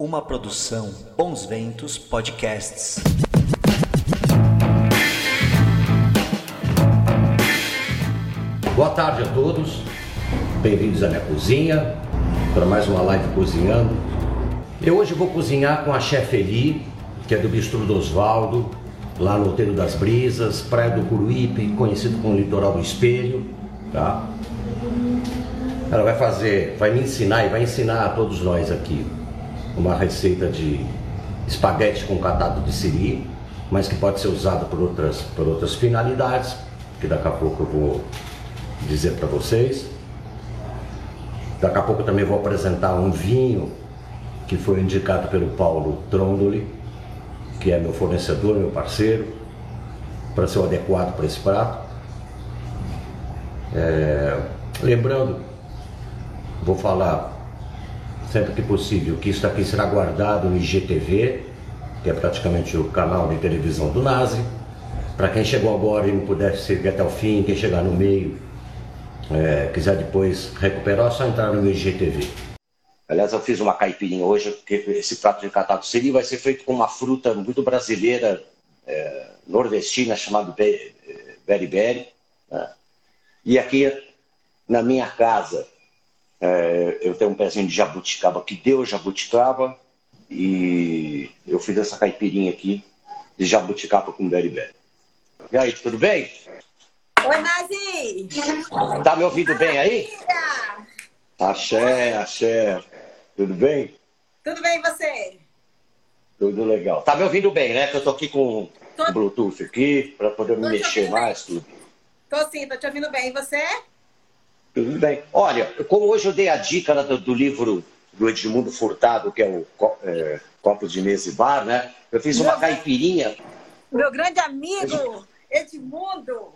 Uma produção Bons Ventos Podcasts. Boa tarde a todos, bem-vindos à minha cozinha, para mais uma live cozinhando. Eu hoje vou cozinhar com a chefe Eli, que é do Bistro do Osvaldo, lá no Hotel das Brisas, Praia do Curuípe, conhecido como Litoral do Espelho, tá? Ela vai fazer, vai me ensinar e vai ensinar a todos nós aqui uma receita de espaguete com catado de siri, mas que pode ser usada por outras, por outras finalidades, que daqui a pouco eu vou dizer para vocês. Daqui a pouco também vou apresentar um vinho que foi indicado pelo Paulo Trondoli, que é meu fornecedor, meu parceiro, para ser o adequado para esse prato. É, lembrando, vou falar sempre que possível que isso aqui será guardado no IGTV, que é praticamente o canal de televisão do Nazi. Para quem chegou agora e não puder seguir até o fim, quem chegar no meio, é, quiser depois recuperar, é só entrar no IGTV. Aliás, eu fiz uma caipirinha hoje, porque esse prato de catado siri vai ser feito com uma fruta muito brasileira, é, nordestina, chamada beriberi. Né? E aqui, na minha casa, é, eu tenho um pezinho de jabuticaba que deu jabuticaba e eu fiz essa caipirinha aqui de jabuticaba com beriberi. E aí, tudo bem? Oi, Nazi! Tá me ouvindo bem aí? Axé, axé. Tudo bem? Tudo bem, você? Tudo legal. Tá me ouvindo bem, né? Que eu tô aqui com tô... o Bluetooth aqui, para poder me mexer mais, tudo. Tô sim, tô te ouvindo bem. E você? Tudo bem. Olha, como hoje eu dei a dica né, do, do, livro do Edmundo Furtado, que é o é, Copo de Mesa e Bar, né? Eu fiz uma caipirinha. Meu grande amigo, Edmundo.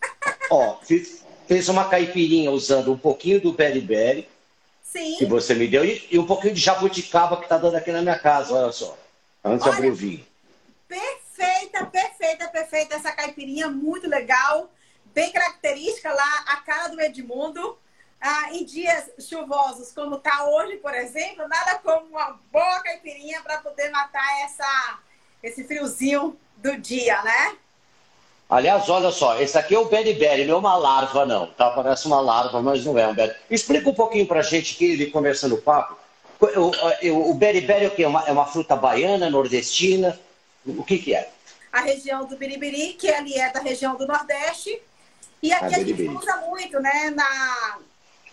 Ó, fiz, fiz uma caipirinha usando um pouquinho do beriberi, Sim. que você me deu, e, e um pouquinho de jabuticaba que tá dando aqui na minha casa, olha só. Antes de abrir o vinho. Perfeita, perfeita, perfeita essa caipirinha, muito legal, bem característica lá, a cara do Edmundo. Ah, em dias chuvosos, como está hoje, por exemplo, nada como uma boa caipirinha para poder matar essa, esse friozinho do dia, né? Aliás, olha só, esse aqui é o beriberi, não é uma larva, não. Tá? Parece uma larva, mas não é um beriberi. Explica um pouquinho pra gente aqui, ele começando o papo. O, o, beriberi é o quê? É uma, é uma fruta baiana, nordestina? O que que é? A região do biribiri, que ali é da região do Nordeste. E aqui a, a gente usa muito, né? Na,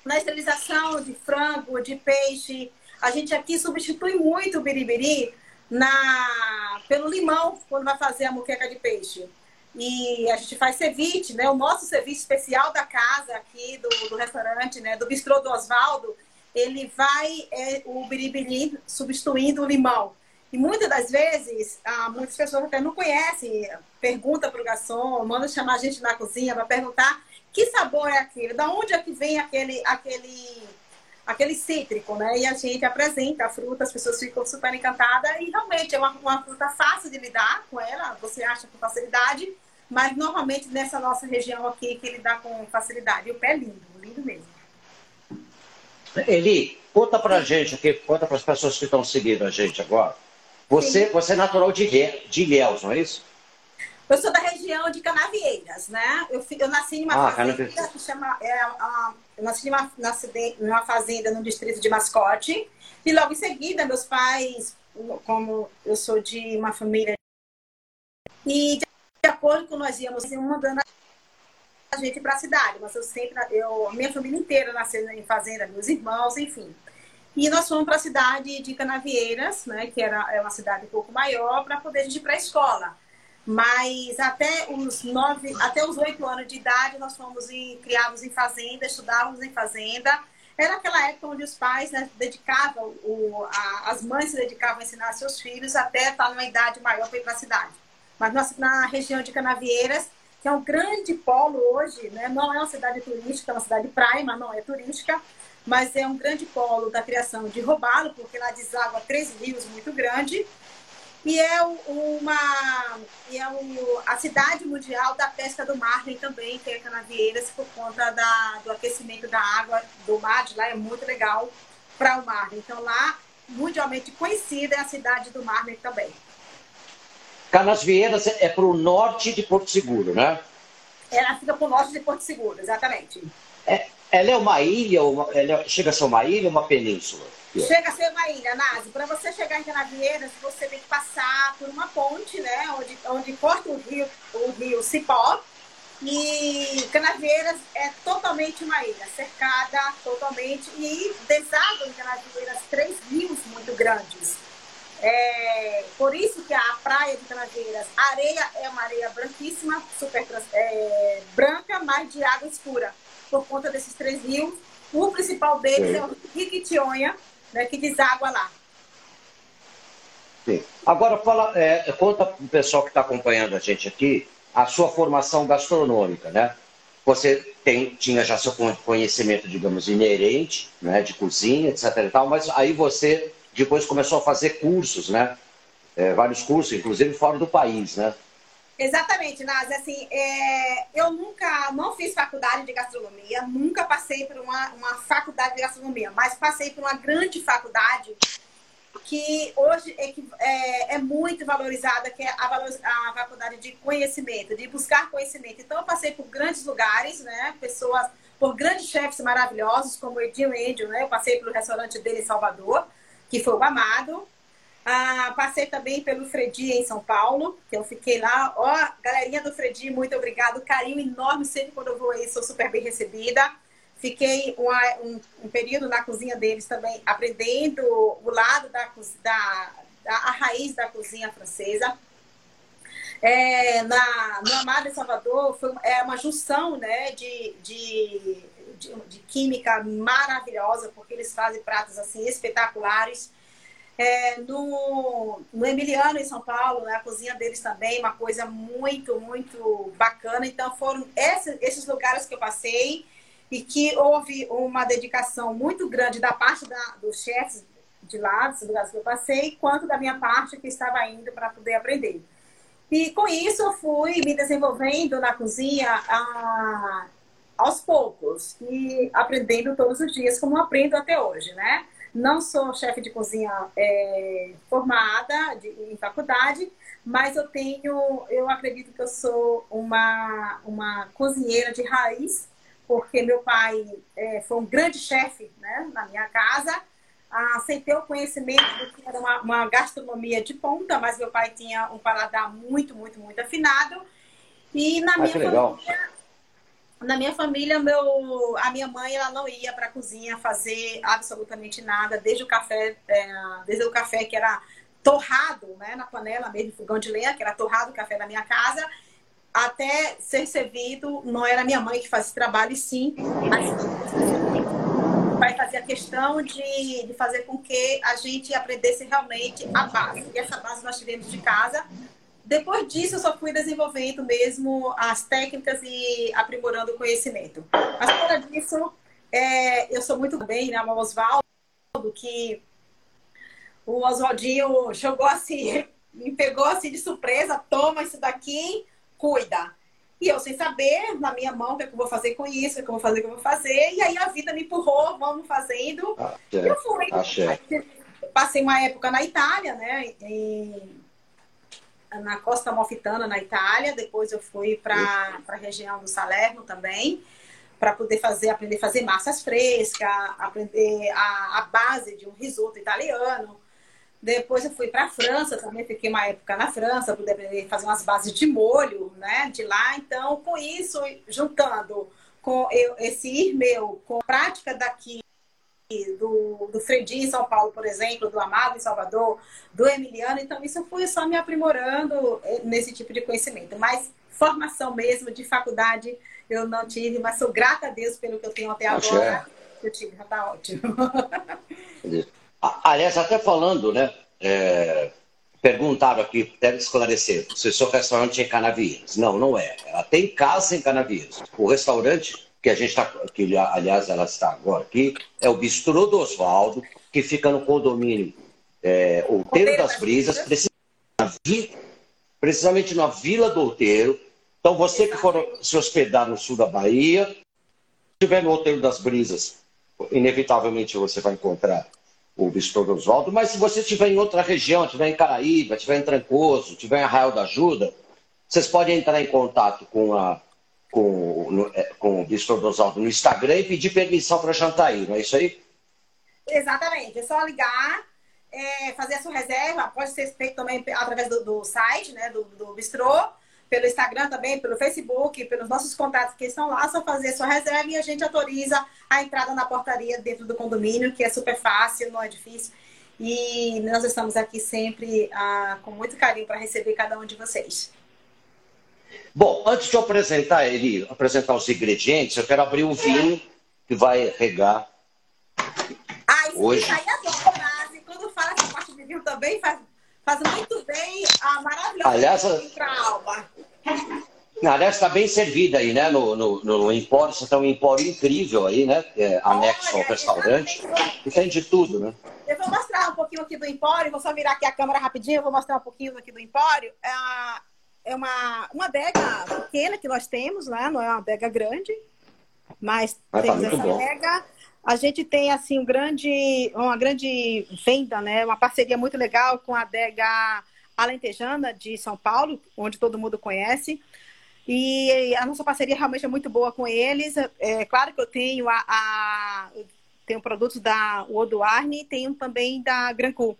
na esterilização de frango, de peixe. A gente aqui substitui muito o biribiri na, pelo limão, quando vai fazer a muqueca de peixe e a gente faz ceviche, né? O nosso serviço especial da casa aqui, do, do restaurante, né? Do bistrô do Osvaldo, ele vai, é, o biribiri substituindo o limão. E muitas das vezes, ah, muitas pessoas até não conhecem, pergunta para o garçom, manda chamar a gente na cozinha para perguntar que sabor é aquele, da onde é que vem aquele, aquele, aquele cítrico, né? E a gente apresenta a fruta, as pessoas ficam super encantadas e realmente é uma, uma fruta fácil de lidar com ela, você acha com facilidade, mas normalmente nessa nossa região aqui que ele dá com facilidade. E o pé é lindo, lindo mesmo. Eli, conta pra gente aqui, conta para as pessoas que estão seguindo a gente agora. Você, você é natural de, de Ilhéus, não é isso? Eu sou da região de Canavieiras, né? Eu, eu nasci em uma ah, fazenda que chama. É, a, eu nasci numa, numa fazenda no distrito de Mascote. E logo em seguida, meus pais, como eu sou de uma família. E de acordo com nós íamos mandando a gente para a cidade, mas eu sempre, eu, minha família inteira nasceu em fazenda, meus irmãos, enfim. E nós fomos para a cidade de Canavieiras, né, que era é uma cidade um pouco maior, para poder ir para a escola. Mas até os nove, até os oito anos de idade, nós fomos em, criados em fazenda, estudávamos em fazenda. Era aquela época onde os pais né, dedicavam, o, a, as mães se dedicavam a ensinar seus filhos até estar numa idade maior para ir para a cidade mas na região de Canavieiras, que é um grande polo hoje, né? não é uma cidade turística, é uma cidade praia, mas não é turística, mas é um grande polo da criação de robalo, porque lá deságua três rios muito grande, e é uma e é o, a cidade mundial da pesca do marlin também, que é Canavieiras, por conta da, do aquecimento da água do mar de lá, é muito legal para o mar. Então lá mundialmente conhecida é a cidade do Marne também. Canasvieiras é para o norte de Porto Seguro, né? Ela fica para o norte de Porto Seguro, exatamente. É, ela é uma ilha, uma, ela chega a ser uma ilha ou uma península? Chega a ser uma ilha, Nazi. Para você chegar em Canavieiras, você tem que passar por uma ponte, né? Onde, onde corta o rio, o rio Cipó. E Canavieiras é totalmente uma ilha, cercada totalmente. E deságua em Canavieiras três rios muito grandes. É, por isso que a praia de Canaveiras, a areia é uma areia branquíssima, super é, branca, mas de água escura, por conta desses três rios. O principal deles Sim. é o Riquitionha, né, que deságua lá. Sim. Agora, fala, é, conta para o pessoal que está acompanhando a gente aqui a sua formação gastronômica, né? Você tem, tinha já seu conhecimento, digamos, inerente, né, de cozinha, etc. E tal, mas aí você depois começou a fazer cursos, né? É, vários cursos, inclusive fora do país, né? Exatamente, Nazi. Assim, é, eu nunca, não fiz faculdade de gastronomia, nunca passei por uma, uma faculdade de gastronomia, mas passei por uma grande faculdade que hoje é, é, é muito valorizada, que é a, a, faculdade de conhecimento, de buscar conhecimento. Então, eu passei por grandes lugares, né? Pessoas, por grandes chefes maravilhosos, como o Edinho Índio, né? Eu passei pelo restaurante dele em Salvador que foi o Amado. Ah, passei também pelo Fredi em São Paulo, que eu fiquei lá. Ó, galerinha do Fredi, muito obrigado. Carinho enorme sempre quando eu vou aí, sou super bem recebida. Fiquei uma, um, um, período na cozinha deles também, aprendendo o lado da, da, da a raiz da cozinha francesa. É, na, no Amado Salvador foi, é uma junção né, de, de de, de, química maravilhosa, porque eles fazem pratos assim espetaculares. É, no, no Emiliano, em São Paulo, né, a cozinha deles também, uma coisa muito, muito bacana. Então, foram esses, esses lugares que eu passei e que houve uma dedicação muito grande da parte da, dos chefes de lá, dos lugares que eu passei, quanto da minha parte que estava indo para poder aprender. E com isso eu fui me desenvolvendo na cozinha a, aos poucos e aprendendo todos os dias, como aprendo até hoje, né? Não sou chefe de cozinha é, formada de, em faculdade, mas eu tenho, eu acredito que eu sou uma, uma cozinheira de raiz, porque meu pai é, foi um grande chefe né, na minha casa. Aceitei o conhecimento de que era uma, uma gastronomia de ponta, mas meu pai tinha um paladar muito, muito, muito afinado. E na ah, minha família, na minha família, meu, a minha mãe ela não ia para a cozinha fazer absolutamente nada, desde o café, é, desde o café que era torrado, né, na panela mesmo, fogão de lenha, que era torrado o café da minha casa, até ser servido, não era minha mãe que fazia esse trabalho, e sim, mas o pai fazia questão de, de fazer com que a gente aprendesse realmente a base. E essa base nós tivemos de casa, depois disso, eu só fui desenvolvendo mesmo as técnicas e aprimorando o conhecimento. Mas fora disso, é, eu sou muito bem, né? O Oswaldo, que o Oswaldinho jogou assim, me pegou assim de surpresa, toma isso daqui, cuida. E eu sem saber, na minha mão, o que, é que eu vou fazer com isso, o que, é que eu vou fazer, o que eu vou fazer. E aí a vida me empurrou, vamos fazendo. e eu fui. Passei uma época na Itália, né? E na Costa Amalfitana, na Itália. Depois eu fui para a região do Salerno também, para poder fazer, aprender a fazer massas frescas, aprender a, a base de um risoto italiano. Depois eu fui para a França, também fiquei uma época na França, poder aprender a fazer umas bases de molho, né, de lá. Então, com isso, juntando com eu, esse ir meu, com a prática daqui do, do Fredi em São Paulo, por exemplo, do Amado em Salvador, do Emiliano. Então, isso foi só me aprimorando eh, nesse tipo de conhecimento. Mas formação mesmo de faculdade eu não tive, mas sou grata a Deus pelo que eu tenho até agora. Eu tive, já está ótimo. Aliás, até falando, né? É, perguntaram aqui, deve esclarecer, se o seu restaurante é em Canavieiras. Não, não é. Ela tem casa em Canavieiras. O restaurante que a gente está, que aliás ela está agora aqui, é o Bistrô do Oswaldo, que fica no condomínio é, Outeiro das Brisas, precisamente na Vila do Outeiro. Então, você que for se hospedar no sul da Bahia, se estiver no Outeiro das Brisas, inevitavelmente você vai encontrar o Bispo Oswaldo, mas se você estiver em outra região, estiver em Caraíba, estiver em Trancoso, estiver em Arraial da Ajuda, vocês podem entrar em contato com, a, com, no, é, com o Bispo no Instagram e pedir permissão para jantar aí, não é isso aí? Exatamente, é só ligar, é, fazer a sua reserva, pode ser feito também através do, do site, né, do, do Bistrô, pelo Instagram também, pelo Facebook, pelos nossos contatos que estão lá, só fazer a sua reserva e a gente autoriza a entrada na portaria dentro do condomínio, que é super fácil, não é difícil. E nós estamos aqui sempre ah, com muito carinho para receber cada um de vocês. Bom, antes de eu apresentar ele, apresentar os ingredientes, eu quero abrir o vinho que vai regar. Ah, isso hoje. aí é? Quando fala essa parte de vinho também, faz, faz muito bem, ah, maravilhoso Aliás, a alma. Aliás, está bem servida aí, né? No, no, no Empório, você tem um empório incrível aí, né? É, anexo ao restaurante. E tem de tudo, né? Eu vou mostrar um pouquinho aqui do Empório, vou só virar aqui a câmera rapidinho, eu vou mostrar um pouquinho aqui do Empório. É, é uma, uma adega pequena que nós temos, né? Não é uma adega grande, mas, mas tá temos tá essa bom. adega. A gente tem assim um grande, uma grande venda, né? Uma parceria muito legal com a adega Alentejana de São Paulo, onde todo mundo conhece. E a nossa parceria realmente é muito boa com eles. É claro que eu tenho a, a tenho produtos da Odoarne e tenho também da Grancu.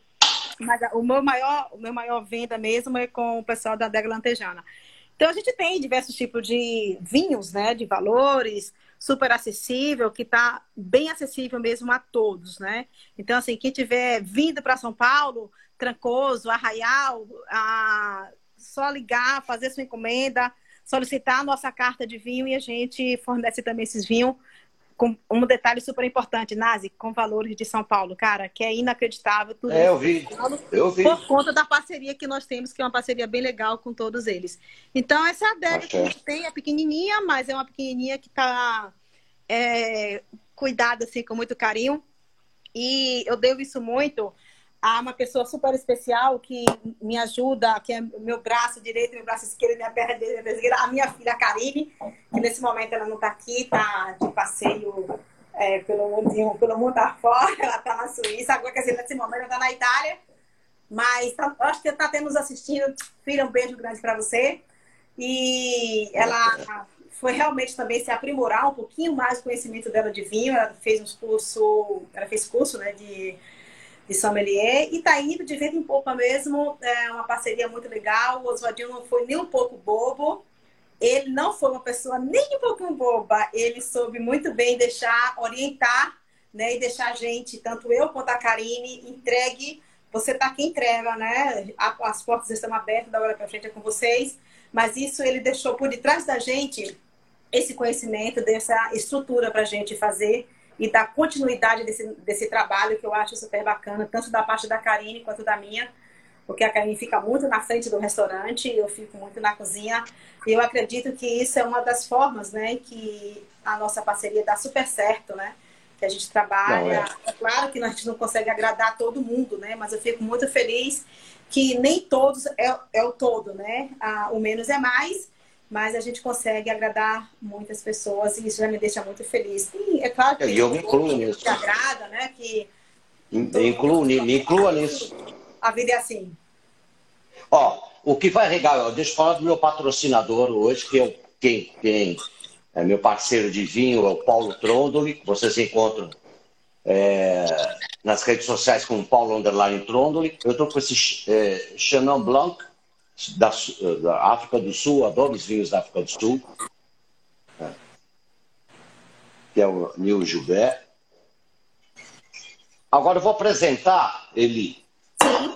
Mas o meu maior, o meu maior venda mesmo é com o pessoal da Adega Lantejana. Então a gente tem diversos tipos de vinhos, né, de valores, super acessível, que está bem acessível mesmo a todos, né? Então assim, quem tiver vindo para São Paulo, Trancoso, Arraial, a... só ligar, fazer sua encomenda, solicitar a nossa carta de vinho e a gente fornece também esses vinhos com um detalhe super importante, Nazi, com valores de São Paulo, cara, que é inacreditável. Tudo é, eu vi. eu vi. Por conta da parceria que nós temos, que é uma parceria bem legal com todos eles. Então, essa adega que a gente tem é pequenininha, mas é uma pequenininha que está é, cuidada, assim, com muito carinho. E eu devo isso muito a uma pessoa super especial que me ajuda, que é meu braço direito, meu braço esquerdo, minha perna direita, a minha filha Karine, que nesse momento ela não está aqui, está de passeio é, pelo, mundo, pelo mundo afora, ela está na Suíça, agora quer nesse momento ela está na Itália, mas tá, acho que está até nos assistindo, filha, um beijo grande para você. E ela foi realmente também se aprimorar um pouquinho mais o conhecimento dela de vinho, ela fez uns curso, ela fez curso né, de de sommelier e está indo de vez em pouco mesmo, é uma parceria muito legal. O Oswaldinho não foi nem um pouco bobo, ele não foi uma pessoa nem um pouquinho boba, ele soube muito bem deixar, orientar, né, e deixar a gente, tanto eu quanto a Karine, entregue. Você tá aqui entrega, né? As portas estão abertas da hora para frente é com vocês, mas isso ele deixou por detrás da gente esse conhecimento, dessa estrutura para a gente fazer e dar continuidade desse, desse trabalho que eu acho super bacana, tanto da parte da Karine quanto da minha, porque a Karine fica muito na frente do restaurante, eu fico muito na cozinha. E eu acredito que isso é uma das formas, né, que a nossa parceria dá super certo, né? Que a gente trabalha. Não, é. é claro que a gente não consegue agradar todo mundo, né? Mas eu fico muito feliz que nem todos é, é o todo, né? Ah, o menos é mais mas a gente consegue agradar muitas pessoas e isso já me deixa muito feliz. E é claro que eu me incluo nisso. Que agrada, né? Que me incluo, me inclua nisso. A vida é assim. Ó, o que vai regar, deixa eu falar do meu patrocinador hoje, que é quem, quem é meu parceiro de vinho, é o Paulo Trondoli, que vocês encontram é, nas redes sociais com o Paulo Underline Trondoli. Eu estou com esse é, Chenin Blanc, da, da África do Sul, adoro os vinhos da África do Sul, né? que é o Nil Gilbert. Agora eu vou apresentar, Eli,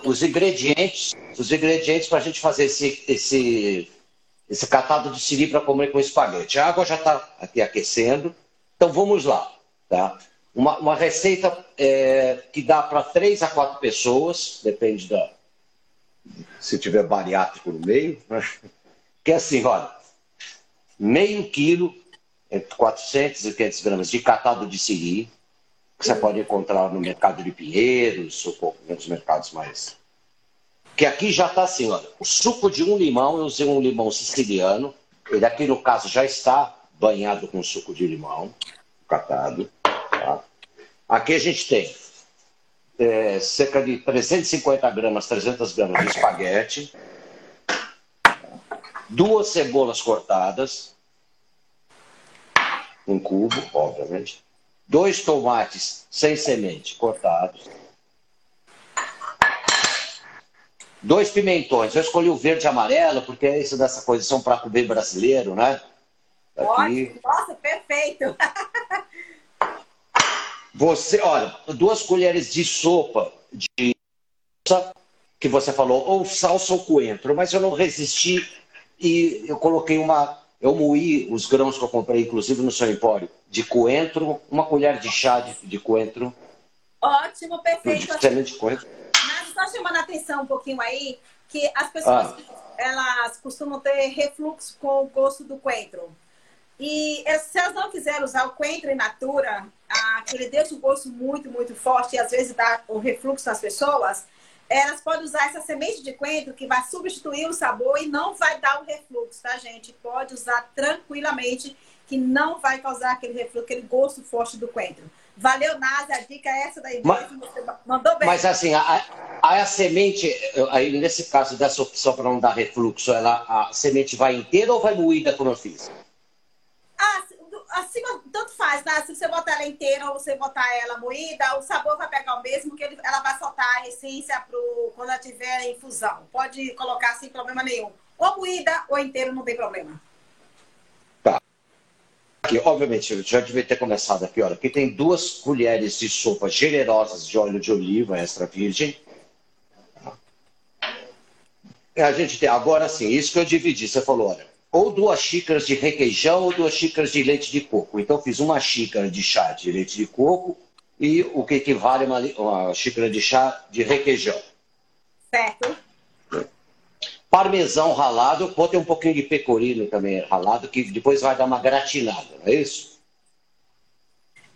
os ingredientes, os ingredientes para a gente fazer esse, esse, esse catado de siri para comer com espaguete. A água já está aqui aquecendo, então vamos lá. Tá? Uma, uma receita é, que dá para três a quatro pessoas, depende da, se tiver bariátrico no meio, né? que é assim, olha, meio quilo, entre 400 e 500 gramas de catado de siri, que você pode encontrar no mercado de Pinheiros, ou nos mercados mais... Que aqui já está assim, olha, o suco de um limão, eu usei um limão siciliano, ele aqui no caso já está banhado com suco de limão, catado. Tá? Aqui a gente tem é, cerca de 350 gramas, 300 gramas de espaguete, duas cebolas cortadas, em cubo, obviamente, dois tomates sem semente cortados, dois pimentões. Eu escolhi o verde e amarelo porque é isso dessa coisa, são é um prato bem brasileiro, né? Aqui. Nossa, perfeito! Você, olha, duas colheres de sopa de que você falou, ou salsa ou coentro, mas eu não resisti e eu coloquei uma. Eu moí os grãos que eu comprei, inclusive no seu empório, de coentro, uma colher de chá de, de coentro. Ótimo, perfeito. Excelente coentro. Mas só chamando a atenção um pouquinho aí, que as pessoas ah. elas costumam ter refluxo com o gosto do coentro. E se elas não quiserem usar o coentro in natura, ah, que ele deixa o gosto muito, muito forte e às vezes dá o refluxo nas pessoas, elas podem usar essa semente de coentro que vai substituir o sabor e não vai dar o refluxo, tá, gente? Pode usar tranquilamente, que não vai causar aquele refluxo, aquele gosto forte do coentro. Valeu, Nasa, a dica é essa daí mas, você mandou bem. Mas assim, a, a, a semente, aí nesse caso dessa opção para não dar refluxo, ela, a semente vai inteira ou vai moída como eu fiz? Assim, tanto faz, né? Se você botar ela inteira ou você botar ela moída, o sabor vai pegar o mesmo, que ela vai soltar a essência pro, quando ela tiver infusão. Pode colocar sem problema nenhum. Ou moída ou inteira, não tem problema. Tá. Aqui, obviamente, eu já devia ter começado aqui, olha. Aqui tem duas colheres de sopa generosas de óleo de oliva extra virgem. A gente tem, agora sim, isso que eu dividi. Você falou, olha, ou duas xícaras de requeijão ou duas xícaras de leite de coco. Então, fiz uma xícara de chá de leite de coco e o que equivale a uma, uma xícara de chá de requeijão. Certo. Parmesão ralado, pode ter um pouquinho de pecorino também ralado, que depois vai dar uma gratinada, não é isso?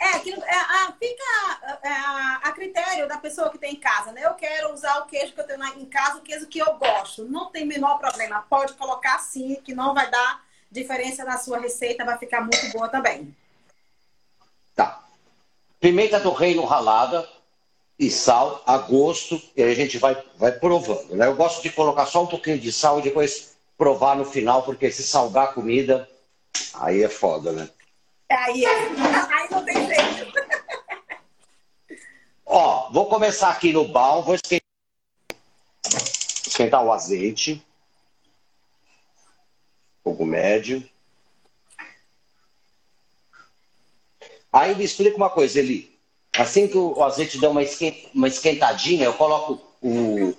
É, que, é, a, fica é, a critério da pessoa que tem em casa, né? Eu quero usar o queijo que eu tenho em casa, o queijo que eu gosto. Não tem menor problema. Pode colocar sim, que não vai dar diferença na sua receita, vai ficar muito boa também. Tá. Pimenta do reino ralada e sal a gosto, e aí a gente vai, vai provando, né? Eu gosto de colocar só um pouquinho de sal e depois provar no final, porque se salgar a comida, aí é foda, né? Aí, aí não tem jeito. Ó, vou começar aqui no bal, vou esquentar, esquentar o azeite. Fogo médio. Aí me explica uma coisa, Eli. Assim que o azeite dá uma esquentadinha, eu coloco o,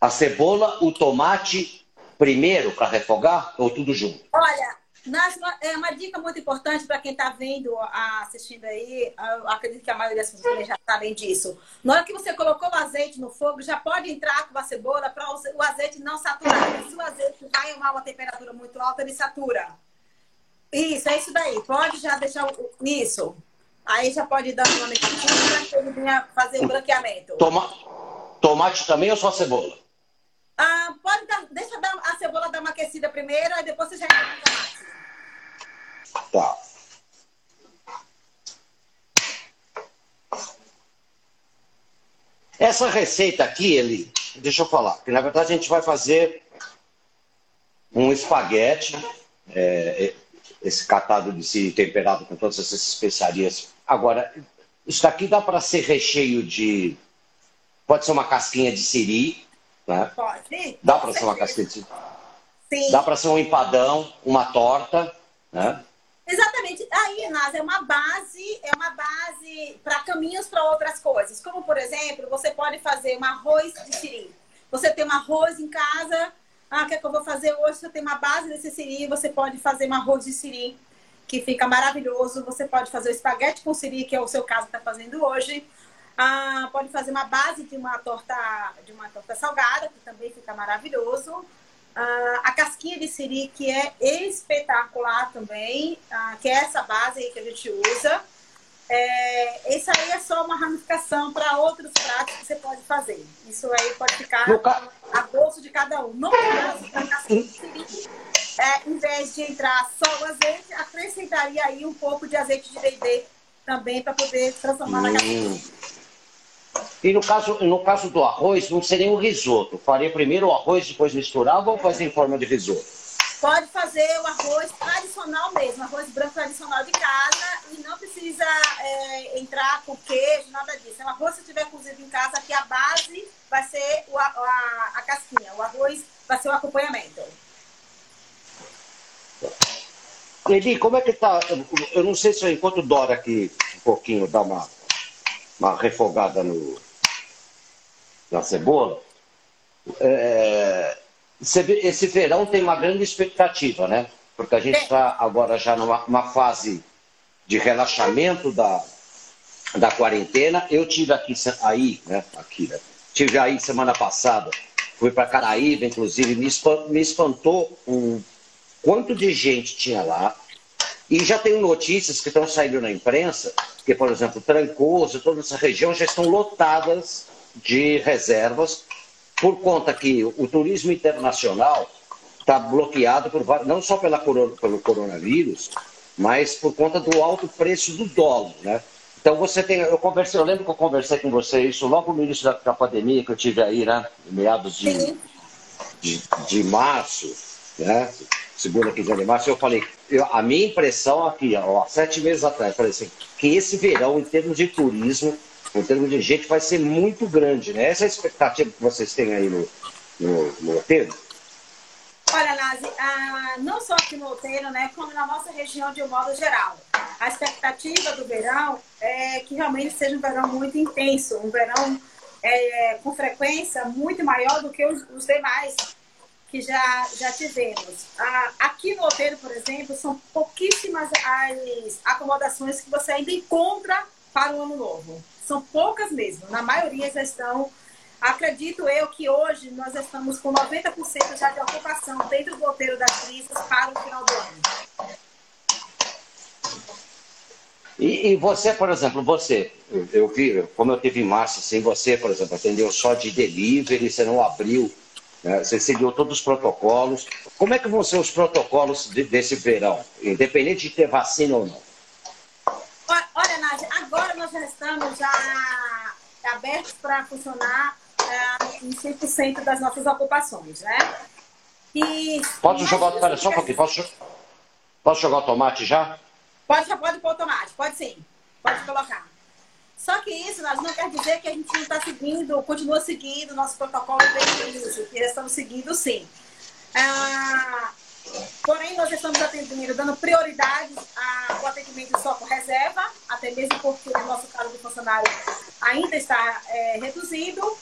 a cebola, o tomate primeiro para refogar ou tudo junto? Olha, nas, é uma dica muito importante para quem está vendo, assistindo aí, eu acredito que a maioria das pessoas já sabem disso. Na hora que você colocou o azeite no fogo, já pode entrar com a cebola para o azeite não saturar. Se o azeite vai a uma temperatura muito alta, ele satura. Isso, é isso daí. Pode já deixar isso. Aí já pode dar uma mexidinha para fazer o branqueamento. Toma... Tomate também ou só cebola? Ah, pode dar, deixa a cebola dar uma aquecida primeiro, aí depois você já entra no tomate. Tá. Essa receita aqui, ele, deixa eu falar, que na verdade a gente vai fazer um espaguete, é, é esse catado de si temperado com todas essas especiarias. Agora, isso daqui dá para ser recheio de. Pode ser uma casquinha de siri, né? Pode. Dá para ser uma casquinha de siri. Sim. Dá para ser um empadão, uma torta, né? Exatamente. Aí, Nasa, é uma base, é uma base para caminhos para outras coisas. Como, por exemplo, você pode fazer um arroz de siri. Você tem um arroz em casa, ah, o que, é que eu vou fazer hoje? Você tem uma base desse siri, você pode fazer um arroz de siri, que fica maravilhoso. Você pode fazer o espaguete com siri, que é o seu caso que está fazendo hoje. Ah, pode fazer uma base de uma torta de uma torta salgada, que também fica maravilhoso. Uh, a casquinha de siri, que é espetacular também, uh, que é essa base aí que a gente usa. É, isso aí é só uma ramificação para outros pratos que você pode fazer. Isso aí pode ficar a gosto de cada um. No caso da casquinha de siri, é, em vez de entrar só o azeite, acrescentaria aí um pouco de azeite de dendê também para poder transformar hum. na casquinha. E no caso, no caso do arroz, não seria um risoto. Faria primeiro o arroz, depois misturava ou fazer em forma de risoto? Pode fazer o arroz tradicional mesmo, arroz branco tradicional de casa e não precisa é, entrar com queijo, nada disso. O arroz, se tiver cozido em casa, aqui a base vai ser o, a, a casquinha. O arroz vai ser o acompanhamento. Eli, como é que tá? Eu não sei se eu encontro Dora aqui um pouquinho, dá uma, uma refogada no, na cebola. É, esse verão tem uma grande expectativa, né? Porque a gente está agora já numa fase de relaxamento da, da quarentena. Eu tive aqui aí, né? Aqui, né? Tive aí semana passada, fui para Caraíba, inclusive, me espantou, me espantou um quanto de gente tinha lá. E já tenho notícias que estão saindo na imprensa, que, por exemplo, Trancoso, toda essa região já estão lotadas de reservas, por conta que o turismo internacional está bloqueado por, não só pela, pelo coronavírus, mas por conta do alto preço do dólar, né? Então você tem, eu conversei, eu lembro que eu conversei com você isso logo no início da, da pandemia que eu tive aí, né? Meados de, de, de, março, né? Segunda quinzena de março, eu falei, eu, a minha impressão aqui, ó, sete meses atrás, falei assim, que esse verão, em termos de turismo, em termos de gente, vai ser muito grande, né? Essa é a expectativa que vocês têm aí no, no, no? Olha, Nazi, ah, não só aqui no roteiro, né, como na nossa região de um modo geral. A expectativa do verão é que realmente seja um verão muito intenso, um verão é, com frequência muito maior do que os, os demais que já, já tivemos. Ah, aqui no roteiro, por exemplo, são pouquíssimas as acomodações que você ainda encontra para o ano novo. São poucas mesmo. Na maioria já estão. Acredito eu que hoje nós estamos com 90% já de ocupação dentro do roteiro das brisas para o final do ano. E, e, você, por exemplo, você, eu, eu, vi, como eu tive em março, assim, você, por exemplo, atendeu só de delivery, você não abriu, né, você seguiu todos os protocolos. Como é que vão ser os protocolos de, desse verão, independente de ter vacina ou não? Olha, Nádia, agora nós já estamos já abertos para funcionar é, em 100% das nossas ocupações, né? E, Pode jogar, pera, só um pouquinho, posso, posso jogar o tomate já? Pode, pode pôr o tomate, pode sim, pode colocar. Só que isso nós não quer dizer que a gente não está seguindo, continua seguindo o nosso protocolo de isso, que estamos seguindo sim. Ah, Porém, nós estamos atendendo, dando prioridade ao atendimento só com reserva, até mesmo porque o nosso cargo de funcionário ainda está é, reduzido.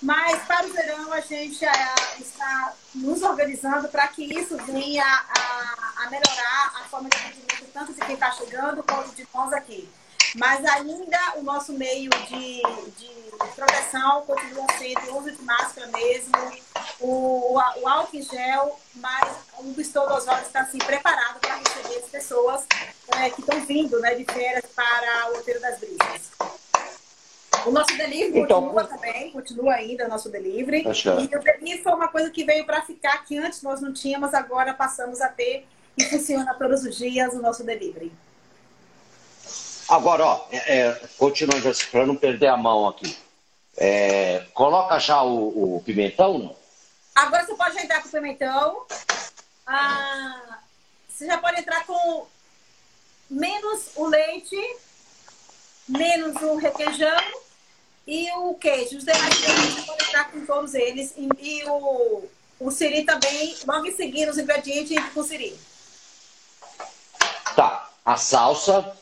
Mas para o verão a gente é, está nos organizando para que isso venha a, a, melhorar a forma de atendimento tanto de quem está chegando quanto de nós aqui. Mas ainda o nosso meio de, de proteção continua sendo o uso de máscara mesmo, o, o álcool em gel, mas o Bistô dos Olhos está assim, preparado para receber as pessoas é, que estão vindo né, de férias para o Roteiro das Brisas. O nosso delivery então, continua também, continua ainda o nosso delivery. E o delivery foi uma coisa que veio para ficar, que antes nós não tínhamos, agora passamos a ter e funciona todos os dias o nosso delivery. Agora, ó, é, é continuando para não perder a mão aqui. É, coloca já o, o, pimentão, não? Agora você pode entrar com o pimentão. Ah, você já pode entrar com menos o leite, menos o requeijão e o queijo. Os demais você pode entrar com todos eles. E, e o, o siri também, logo em seguida, os ingredientes com o siri. Tá. A salsa.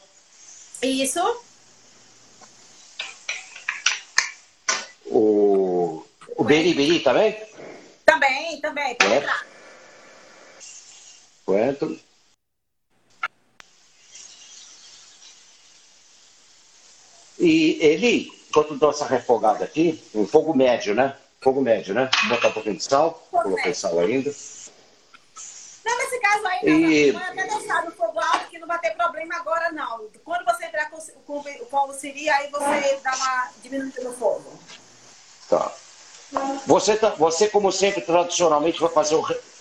Isso. O, o beriberi também? Também, também, pode é. entrar. Quanto? E ele, enquanto dou essa refogada aqui, um fogo médio, né? Fogo médio, né? Vou botar um pouquinho de sal, fogo coloquei médio. sal ainda. Ainda, e... não, até deixar no fogo alto que não vai ter problema agora, não. Quando você entrar com, com, com o siri, aí você dá uma diminuída no fogo. Tá. Você, tá, você, como sempre, tradicionalmente vai fazer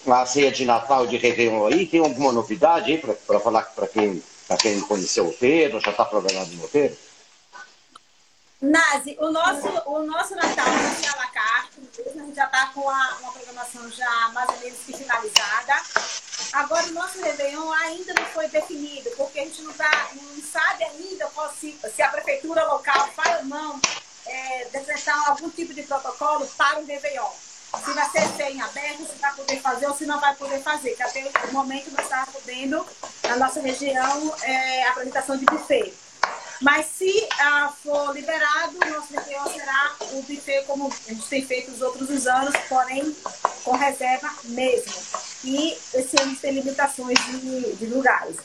a ceia de Natal de Réveillon aí? Tem alguma novidade aí para falar para quem, quem conheceu o roteiro, já está programado no roteiro? Nazi, o nosso, o nosso Natal vai ser à la carte, a gente já está com a, uma programação já mais ou menos finalizada. Agora, o nosso Réveillon ainda não foi definido, porque a gente não, tá, não sabe ainda se, se a prefeitura local vai ou não é, algum tipo de protocolo para o Réveillon. Se vai ser sem aberto, se vai poder fazer ou se não vai poder fazer. Que até o momento nós estamos podendo, na nossa região, é, apresentação de buffet. Mas se ah, for liberado, o nosso Réveillon será o buffet como a gente tem feito os outros anos, porém com reserva mesmo. E esse ano tem limitações de, de lugares.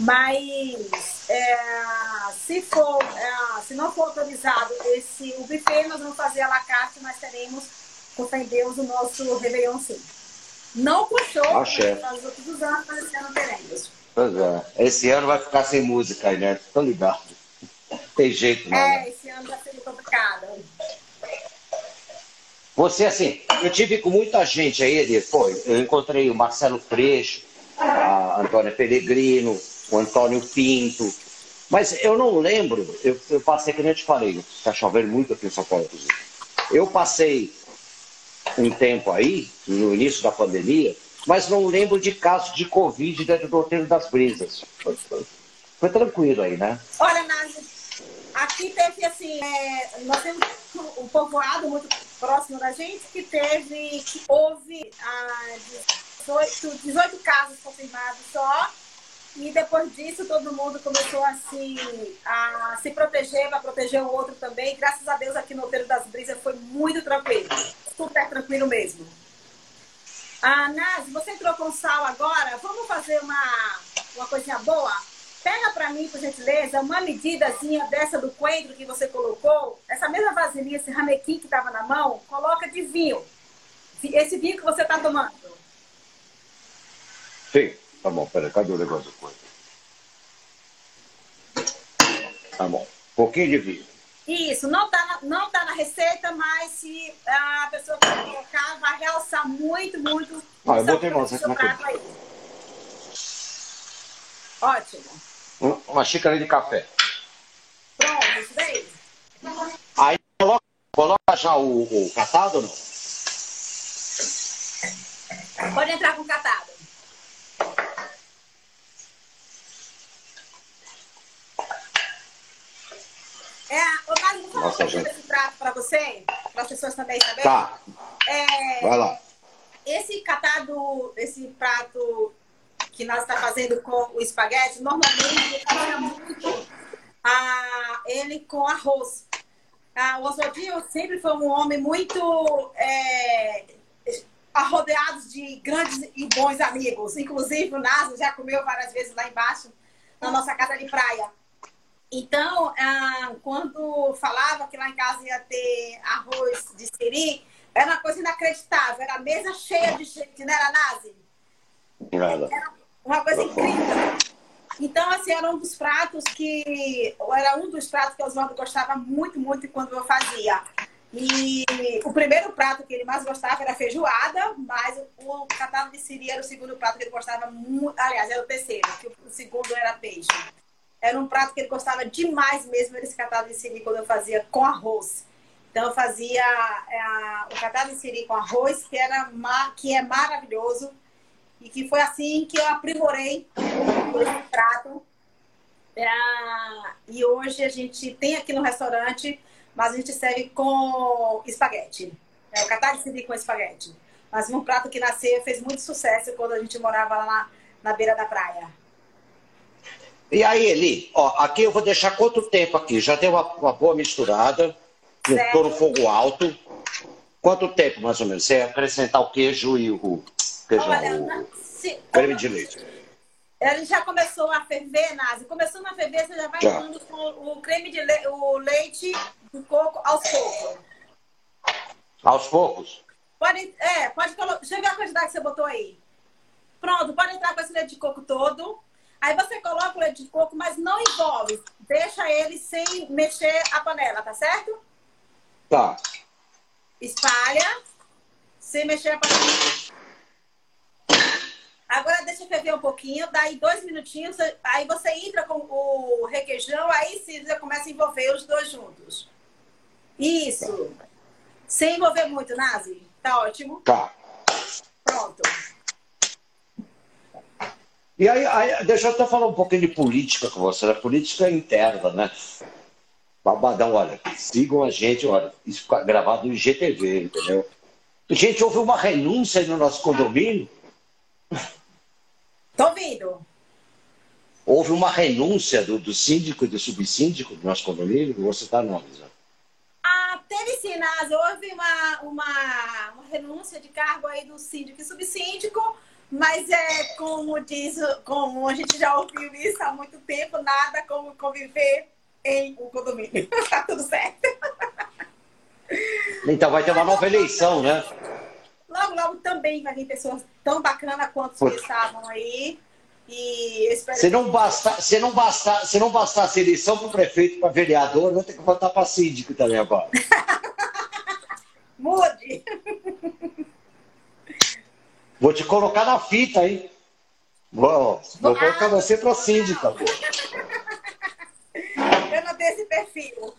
Mas é, se, for, é, se não for autorizado esse, o buffet, nós vamos fazer a la carte, nós teremos, com fé em Deus, o nosso Réveillon sim. Não puxou, ah, nos outros anos, mas esse ano teremos. Pois é. Esse ano vai ficar sem música né? Tô ligado. Tem jeito, não. É, né? esse ano vai ser complicado. Você, assim, eu tive com muita gente aí, ele foi. Eu encontrei o Marcelo Freixo, a Antônia Pellegrino, o Antônio Pinto. Mas eu não lembro, eu, eu passei, que nem eu te falei, está chovendo muito aqui em São Paulo, inclusive. Eu passei um tempo aí, no início da pandemia, mas não lembro de casos de Covid dentro do Hotel das Brisas. Foi, foi, foi tranquilo aí, né? Olha, Nádia, aqui teve assim, é, nós temos um povoado muito próximo da gente que teve, que houve ah, 18, 18 casos confirmados só e depois disso, todo mundo começou a se, a se proteger, para proteger o outro também. Graças a Deus, aqui no Hotel das Brisas foi muito tranquilo. Super tranquilo mesmo. Ah, Nazi, você entrou com sal agora. Vamos fazer uma, uma coisinha boa? Pega para mim, por gentileza, uma medidazinha dessa do coentro que você colocou. Essa mesma vasilhinha, esse ramequim que estava na mão, coloca de vinho. Esse vinho que você está tomando. Sim. Tá bom, peraí, cadê o negócio do coisa? Tá bom. Um pouquinho de vinho. Isso, não tá, na, não tá na receita, mas se a pessoa colocar, vai realçar muito, muito. Ah, eu botei nossa. Ótimo. Uma xícara de café. Pronto, isso daí. Aí coloca, coloca já o, o catado ou não? Pode entrar com catado. Nossa, gente. esse prato para você, para as pessoas também saberem. Tá. É, Vai lá. Esse catado, esse prato que nós estamos tá fazendo com o espaguete, normalmente eu muito ah, ele com arroz. Ah, o Oswaldinho sempre foi um homem muito é, arrodeado de grandes e bons amigos. Inclusive o Naso já comeu várias vezes lá embaixo, na nossa casa de praia. Então, ah, quando falava que lá em casa ia ter arroz de siri, era uma coisa inacreditável. Era a mesa cheia de gente, não era, Nazi? Nada. Era uma coisa incrível. Então, assim, era um dos pratos que... Era um dos pratos que o Oswaldo gostava muito, muito quando eu fazia. E o primeiro prato que ele mais gostava era feijoada, mas o catálogo de siri era o segundo prato que ele gostava muito. Aliás, era o terceiro, que o segundo era peixe. Era um prato que ele gostava demais mesmo, esse catado de siri, quando eu fazia com arroz. Então, eu fazia é, o catado de siri com arroz, que, era, que é maravilhoso. E que foi assim que eu aprimorei esse prato. É, e hoje a gente tem aqui no restaurante, mas a gente serve com espaguete. É, o catado de siri com espaguete. Mas um prato que nasceu fez muito sucesso quando a gente morava lá na, na beira da praia. E aí, Eli, ó, aqui eu vou deixar quanto tempo aqui? Já deu uma, uma boa misturada, estou no fogo alto. Quanto tempo, mais ou menos? Você acrescentar o queijo e o queijo, Olha, se, creme de leite. Ele já começou a ferver, Nazi. Começou a ferver, você já vai já. com o creme de le... o leite de coco aos poucos. Aos poucos? Pode, é, pode colocar. Deixa eu ver a quantidade que você botou aí. Pronto, pode entrar com esse leite de coco todo. Aí você coloca o leite de coco, mas não envolve. Deixa ele sem mexer a panela, tá certo? Tá. Espalha, sem mexer a panela. Agora deixa ferver um pouquinho, daí dois minutinhos, aí você entra com o requeijão, aí sim você começa a envolver os dois juntos. Isso. Sem envolver muito, Nazi. Tá ótimo. Tá. Pronto. E aí, aí, deixa eu até falar um pouquinho de política com você, né? Política interna, né? Babadão, olha, sigam a gente, olha, isso fica gravado no IGTV, entendeu? Gente, houve uma renúncia no nosso condomínio. Tô ouvindo. Houve uma renúncia do, do síndico e do subsíndico do nosso condomínio, você está analisando. Ah, teve sim. Houve uma, uma, uma renúncia de cargo aí do síndico e subsíndico mas é como diz, como a gente já ouviu isso há muito tempo, nada como conviver em um condomínio. tá tudo certo. Então vai ter uma nova eleição, né? Logo, logo também vai vir pessoas tão bacanas quanto que estavam aí. E se não, basta, se, não basta, se não bastasse eleição para prefeito, para vereador, vai ter que votar para síndico também agora. Mude! Vou te colocar na fita, hein? Vou, vou colocar você para síndica. Eu não tenho esse perfil.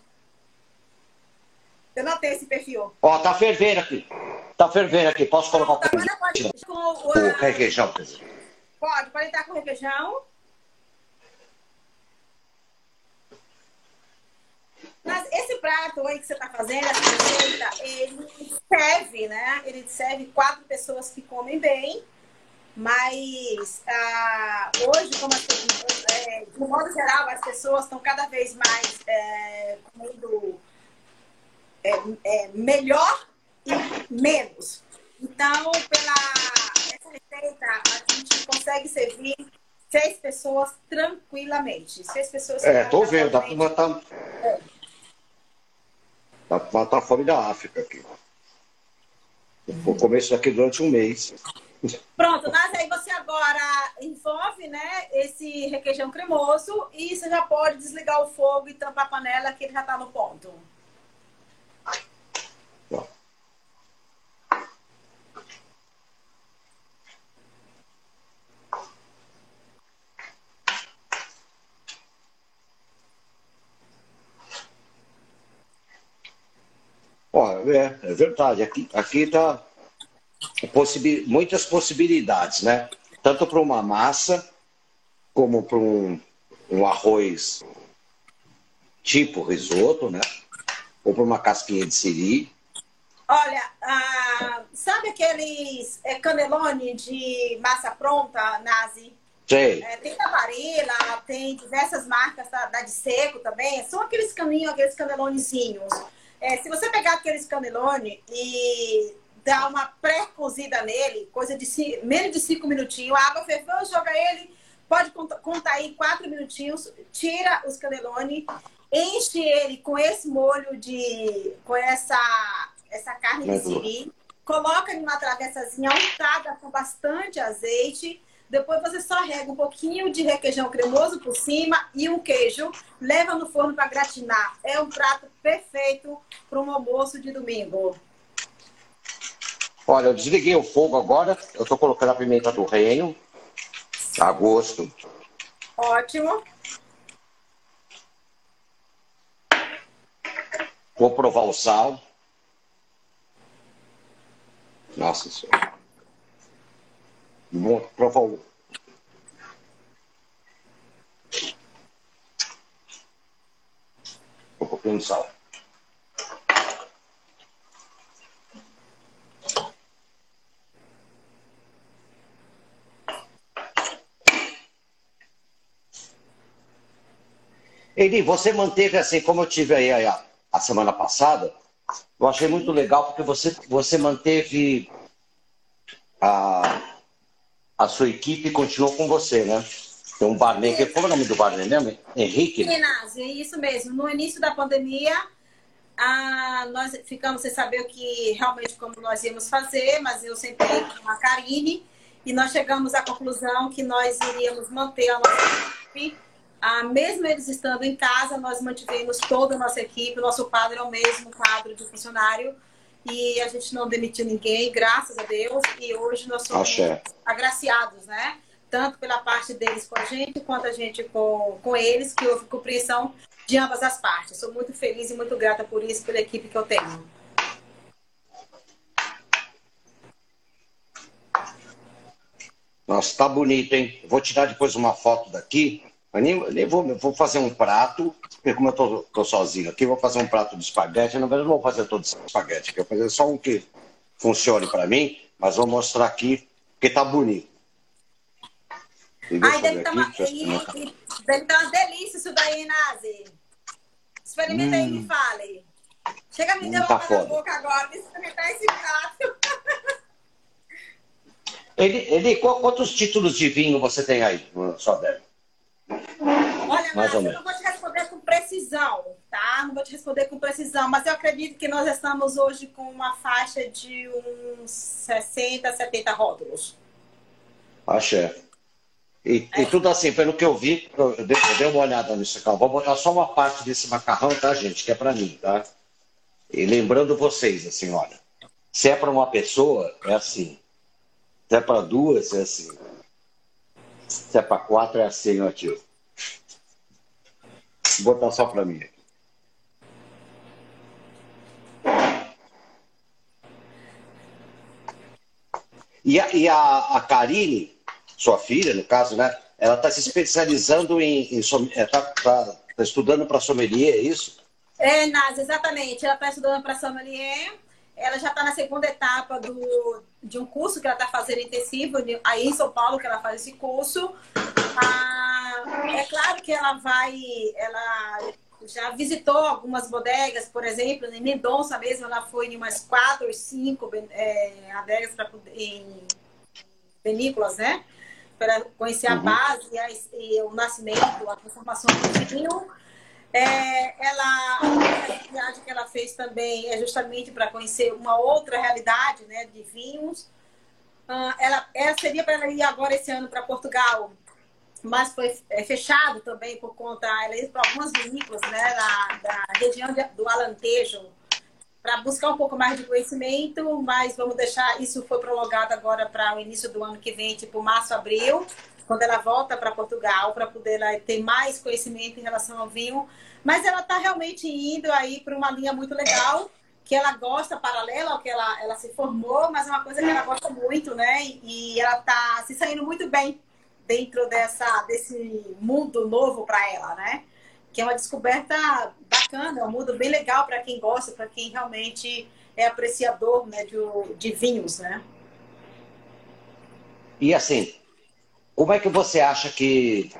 Eu não tenho esse perfil. Ó, tá fervendo aqui. Tá fervendo aqui. Posso colocar o, pode, com o, o requeijão? Pode, pode entrar com o requeijão. Mas esse prato aí que você está fazendo, essa receita, ele serve, né? Ele serve quatro pessoas que comem bem. Mas ah, hoje, como as, é, de modo geral, as pessoas estão cada vez mais é, comendo é, é, melhor e menos. Então, pela essa receita, a gente consegue servir seis pessoas tranquilamente. Seis pessoas. É, tô vendo, dá para matar. É. Dá para matar a fome da África aqui. Vou comer isso aqui durante um mês. Pronto, mas aí você agora envolve né, esse requeijão cremoso e você já pode desligar o fogo e tampar a panela que ele já está no ponto. Ó, é, é verdade. Aqui, aqui tá possibi muitas possibilidades, né? Tanto para uma massa, como para um, um arroz tipo risoto, né? Ou para uma casquinha de siri. Olha, ah, sabe aqueles é, canelone de massa pronta, Nazi? Sei. É, tem Tabarela, tem diversas marcas da, da de seco também. São aqueles caninhos, aqueles canelonezinhos. É, se você pegar aqueles canelone e dar uma pré-cozida nele, coisa de menos de cinco minutinhos, a água ferveu, joga ele, pode contar aí quatro minutinhos, tira os canelone, enche ele com esse molho de. com essa, essa carne de siri, coloca em uma travessazinha untada com bastante azeite depois você só rega um pouquinho de requeijão cremoso por cima e um queijo. Leva no forno para gratinar. É um prato perfeito para um almoço de domingo. Olha, eu desliguei o fogo agora. Eu estou colocando a pimenta do reino. A gosto. Ótimo. Vou provar o sal. Nossa Senhora. Vou provar o. Um pouquinho de sal. Eli, você manteve assim, como eu tive aí a, a semana passada, eu achei muito legal porque você, você manteve a, a sua equipe continuou com você, né? Tem um barman, que, como é o nome do barman mesmo? Henrique? Ginásio, é isso mesmo. No início da pandemia, ah, nós ficamos sem saber o que realmente como nós íamos fazer, mas eu sentei com a Karine e nós chegamos à conclusão que nós iríamos manter a nossa equipe. Ah, mesmo eles estando em casa, nós mantivemos toda a nossa equipe, o nosso quadro é o mesmo quadro de funcionário e a gente não demitiu ninguém, graças a Deus, e hoje nós somos Axé. agraciados, né? tanto pela parte deles com a gente, quanto a gente com, com eles, que houve compreensão de ambas as partes. Sou muito feliz e muito grata por isso, pela equipe que eu tenho. Nossa, tá bonito, hein? Vou tirar depois uma foto daqui. Eu nem vou, vou fazer um prato, porque como eu tô, tô sozinho aqui, vou fazer um prato de espaguete. Na verdade, não vou fazer todo esse espaguete aqui, vou fazer só um que funcione para mim, mas vou mostrar aqui, porque tá bonito. Ai, deve estar tá uma, deve tá uma delícia isso daí, Nazi. Experimenta hum. aí e me fale. Chega a me hum, tá na boca agora, me experimentar esse prato. Ele, ele, quantos títulos de vinho você tem aí, sua Débora? Olha, Mais eu não vou te responder com precisão, tá? Não vou te responder com precisão, mas eu acredito que nós estamos hoje com uma faixa de uns 60, 70 rótulos. Axé. E, é. e tudo assim, pelo que eu vi, eu dei, eu dei uma olhada nisso aqui. Vou botar só uma parte desse macarrão, tá, gente? Que é para mim, tá? E lembrando vocês, assim, olha. Se é para uma pessoa, é assim. Se é para duas, é assim. Se é para quatro, é assim, ó, tio. Vou botar só para mim. E a, e a, a Karine, sua filha, no caso, né? Ela está se especializando em. Está é, tá, tá, estudando para sommelier, é isso? É, Nasa, exatamente. Ela está estudando para sommelier. Ela já está na segunda etapa do, de um curso que ela está fazendo intensivo, aí em São Paulo, que ela faz esse curso. Ah, é claro que ela vai. Ela já visitou algumas bodegas, por exemplo, em Mendonça mesmo, ela foi em umas quatro ou cinco é, adegas para em vinícolas, né? Para conhecer a uhum. base e, a, e, o nascimento, a transformação do vinho. É, ela, a viagem que ela fez também é justamente para conhecer uma outra realidade né, de vinhos. Uh, ela, ela seria para ela ir agora esse ano para Portugal, mas foi é, fechado também por conta, para algumas vinícolas né, da, da região de, do Alentejo, para buscar um pouco mais de conhecimento, mas vamos deixar, isso foi prolongado agora para o início do ano que vem, tipo março, abril, quando ela volta para Portugal, para poder ter mais conhecimento em relação ao vinho. Mas ela está realmente indo aí para uma linha muito legal, que ela gosta, paralela ao que ela, ela se formou, mas é uma coisa que ela gosta muito, né? E ela está se saindo muito bem dentro dessa, desse mundo novo para ela, né? Que é uma descoberta bacana, é um mundo bem legal para quem gosta, para quem realmente é apreciador né, de, de vinhos, né? E assim, como é que você acha que,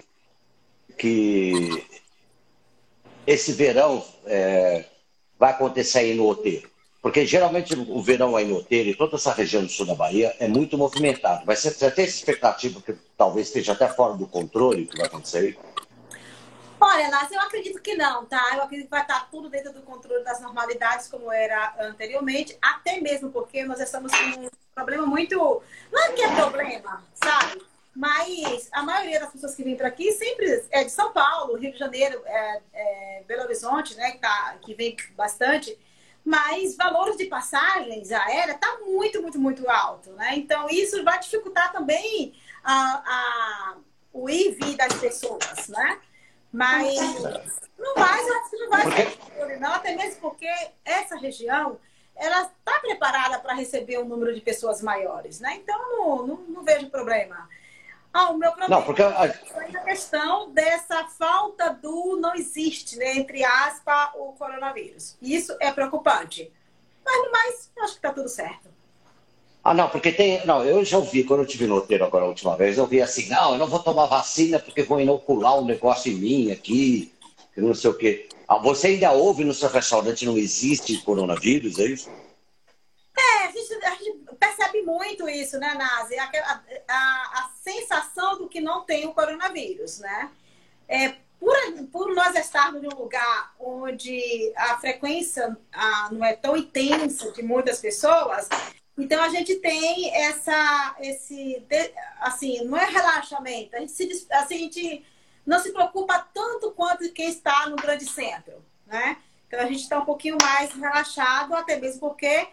que esse verão é, vai acontecer aí no Oteiro? Porque geralmente o verão aí no e toda essa região do sul da Bahia é muito movimentado. Vai ser, essa expectativa que talvez esteja até fora do controle o que vai acontecer aí? Olha, Nácia, eu acredito que não, tá? Eu acredito que vai estar tudo dentro do controle das normalidades, como era anteriormente, até mesmo porque nós estamos com um problema muito. Não é que é problema, sabe? Mas a maioria das pessoas que vêm para aqui sempre é de São Paulo, Rio de Janeiro, é, é Belo Horizonte, né? Que, tá, que vem bastante. Mas valores de passagens aérea tá muito, muito, muito alto, né? Então isso vai dificultar também a, a, o vir das pessoas, né? Mas não vai, não vai ser não, até mesmo porque essa região ela está preparada para receber um número de pessoas maiores, né? Então não, não, não vejo problema. Ah, o meu problema não, porque a... é a questão dessa falta do não existe, né, entre aspas, o coronavírus. Isso é preocupante. Mas no mais, acho que está tudo certo. Ah, não, porque tem. Não, eu já ouvi, quando eu tive roteiro agora a última vez, eu vi assim, não, eu não vou tomar vacina porque vou inocular um negócio em mim aqui, que não sei o quê. Ah, você ainda ouve no seu restaurante não existe coronavírus, é isso? É, a gente, a gente percebe muito isso, né, Nazi? A, a, a, sensação do que não tem o coronavírus, né? É, por, por nós estarmos em um lugar onde a frequência a, não é tão intensa de muitas pessoas, então a gente tem essa, esse, assim, não é relaxamento, a gente, se, assim, a gente não se preocupa tanto quanto quem está no grande centro, né? Então a gente está um pouquinho mais relaxado, até mesmo porque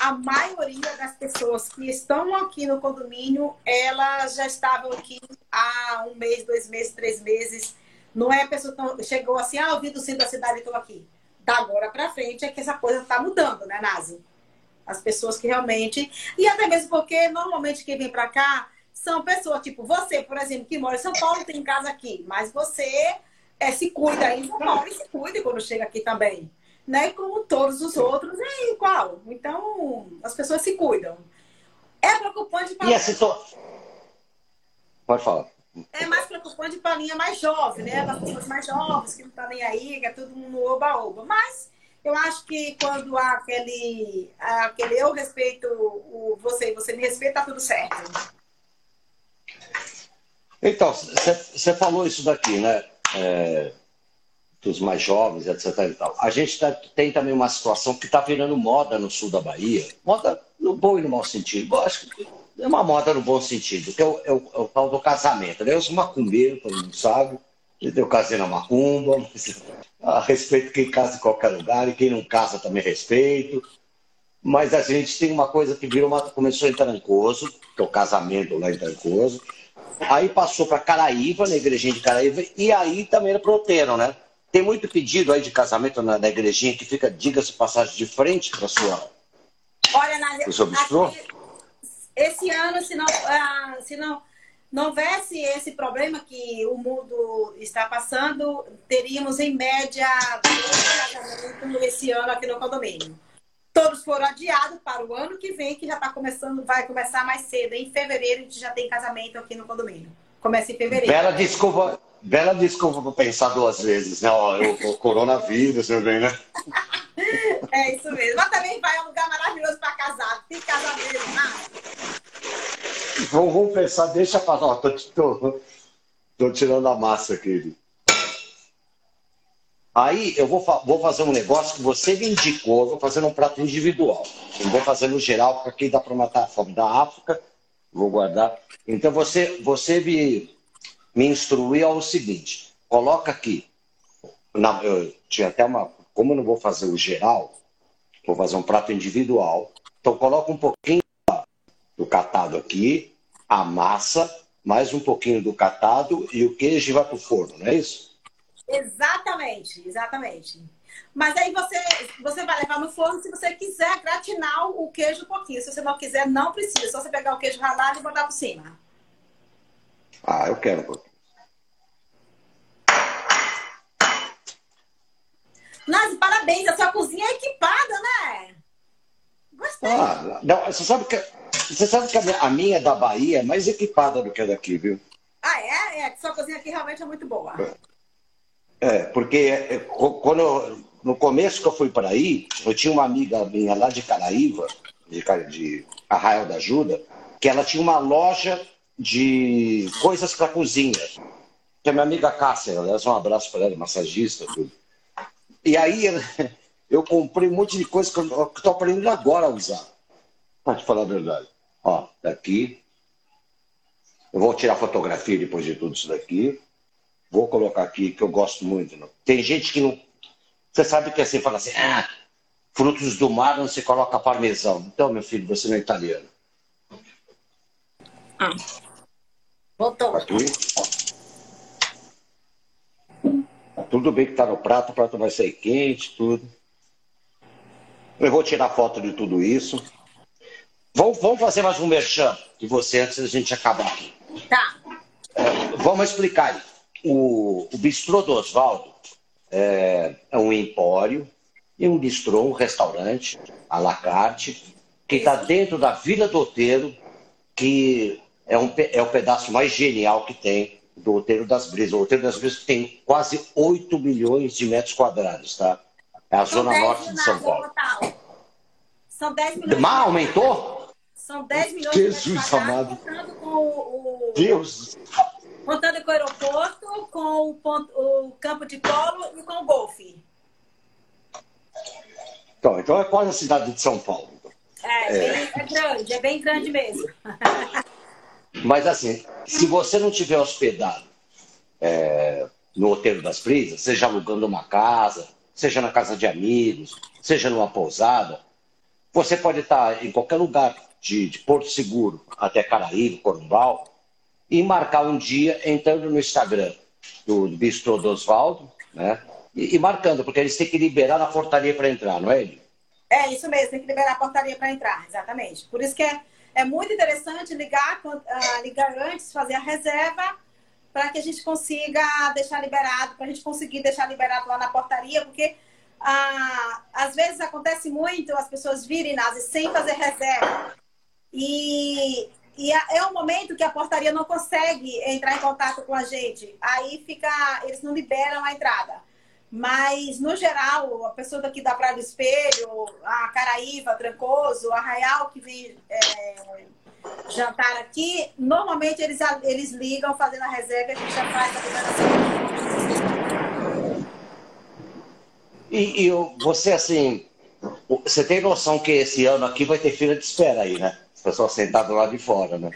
a maioria das pessoas que estão aqui no condomínio, elas já estavam aqui há um mês, dois meses, três meses. Não é a pessoa que chegou assim, ah, ouvi do centro da cidade e estou aqui. Da agora para frente é que essa coisa está mudando, né, Nazi? As pessoas que realmente. E até mesmo porque normalmente quem vem para cá são pessoas, tipo, você, por exemplo, que mora em São Paulo, tem casa aqui, mas você é, se cuida aí em São Paulo e se cuida quando chega aqui também. Né? Como todos os outros, é igual. Então, as pessoas se cuidam. É preocupante para. E a situação. Pode falar. É mais preocupante para a linha mais jovem, né? Para as pessoas mais jovens, que não estão tá nem aí, que é tudo no oba-oba. Mas eu acho que quando há aquele, aquele eu respeito o, você e você me respeita, tá tudo certo. Então, você falou isso daqui, né? É, dos mais jovens, etc. E tal. A gente tá, tem também uma situação que está virando moda no sul da Bahia. Moda no bom e no mau sentido. Eu acho que é uma moda no bom sentido, que é o, é o, é o tal do casamento. Né? Eu sou macumbeiro, todo mundo sabe. Eu casei na macumba, mas, a respeito quem casa em qualquer lugar e quem não casa também respeito. Mas a gente tem uma coisa que virou uma, começou em Trancoso, que é o casamento lá em Trancoso. Aí passou para Caraíva, na igrejinha de Caraíva, e aí também era proteram, né? Tem muito pedido aí de casamento na, na igrejinha que fica, diga-se passagem, de frente para sua. Olha, na, aqui, esse ano, se não, ah, se não não houvesse esse problema que o mundo está passando, teríamos em média dois casamentos esse ano aqui no condomínio. Todos foram adiados para o ano que vem, que já está começando, vai começar mais cedo. Em fevereiro a gente já tem casamento aqui no condomínio. Começa em fevereiro. Bela desculpa, bela desculpa para pensar duas vezes, né? Ó, o, coronavírus também, né? é isso mesmo. Mas também vai um lugar maravilhoso para casar. Tem casamento, né? Vamos, vamos pensar, deixa pra lá, tô, tô, tô tirando a massa aqui. Aí eu vou, vou fazer um negócio que você me indicou, eu vou fazer um prato individual. Não vou fazer no geral, porque dá para matar a fome da África, vou guardar. Então você, você me, me instruiu ao seguinte: coloca aqui. Na, eu tinha até uma. Como eu não vou fazer o geral, vou fazer um prato individual. Então coloca um pouquinho do catado aqui, a massa, mais um pouquinho do catado e o queijo vai para o forno, não é isso? Exatamente, exatamente. Mas aí você, você vai levar no forno se você quiser gratinar o queijo um pouquinho. Se você não quiser, não precisa. É só você pegar o queijo ralado e botar por cima. Ah, eu quero um pouquinho. Mas parabéns, a sua cozinha é equipada, né? Gostei. Ah, não, você sabe que você sabe que a minha da Bahia é mais equipada do que a daqui, viu? Ah, é? É, sua cozinha aqui realmente é muito boa. É, porque é, quando eu, no começo que eu fui para aí, eu tinha uma amiga minha lá de Caraíva, de, de Arraial da Ajuda, que ela tinha uma loja de coisas para cozinha. Que é minha amiga Cássia, aliás, um abraço para ela, massagista, tudo. E aí eu comprei um monte de coisa que eu estou aprendendo agora a usar. Para te falar a verdade. Ó, daqui. Eu vou tirar fotografia depois de tudo isso daqui. Vou colocar aqui, que eu gosto muito. Não. Tem gente que não. Você sabe que assim, fala assim, ah, frutos do mar não se coloca parmesão. Então, meu filho, você não é italiano. Ah. Voltou. Aqui. Tudo bem que está no prato, o prato vai sair quente, tudo. Eu vou tirar foto de tudo isso. Vamos, vamos fazer mais um merchan de você antes da gente acabar aqui. Tá. É, vamos explicar aí. O, o bistrô do Oswaldo é, é, um empório e um bistrô, um restaurante à la carte, que está dentro da Vila do Oteiro, que é, um, é o pedaço mais genial que tem do Oteiro das Brisas. O Oteiro das Brisas tem quase 8 milhões de metros quadrados, tá? É a zona norte de São Paulo. São 10 milhões. Mas aumentou? São 10 milhões Jesus de amado. contando com o, Deus. Contando com o aeroporto, com o, ponto, o campo de polo e com o golfe. Então, então é quase a cidade de São Paulo. É, é. Bem, é grande, é bem grande mesmo. Mas assim, se você não tiver hospedado é, no Hotel das Brisas, seja alugando uma casa, seja na casa de amigos, seja numa pousada, você pode estar em qualquer lugar de, de Porto Seguro até Caraíba, Corumbau, e marcar um dia entrando no Instagram do, do Bistrô do Oswaldo, né? E, e, marcando, porque eles têm que liberar a portaria para entrar, não é, ele? É, isso mesmo, tem que liberar a portaria para entrar, exatamente. Por isso que é, é muito interessante ligar, uh, ligar antes, fazer a reserva, para que a gente consiga deixar liberado, para a gente conseguir deixar liberado lá na portaria, porque uh, às vezes acontece muito as pessoas virem nas sem fazer reserva. E, e é um momento que a portaria não consegue entrar em contato com a gente. Aí fica, eles não liberam a entrada. Mas, no geral, a pessoa daqui da Praia do Espelho, a Caraíva, Trancoso, Arraial, que vem é, jantar aqui, normalmente eles, eles ligam fazendo a reserva e a gente já faz a liberação. E, e você, assim, você tem noção que esse ano aqui vai ter fila de espera aí, né? Pessoas sentadas lá de fora, né?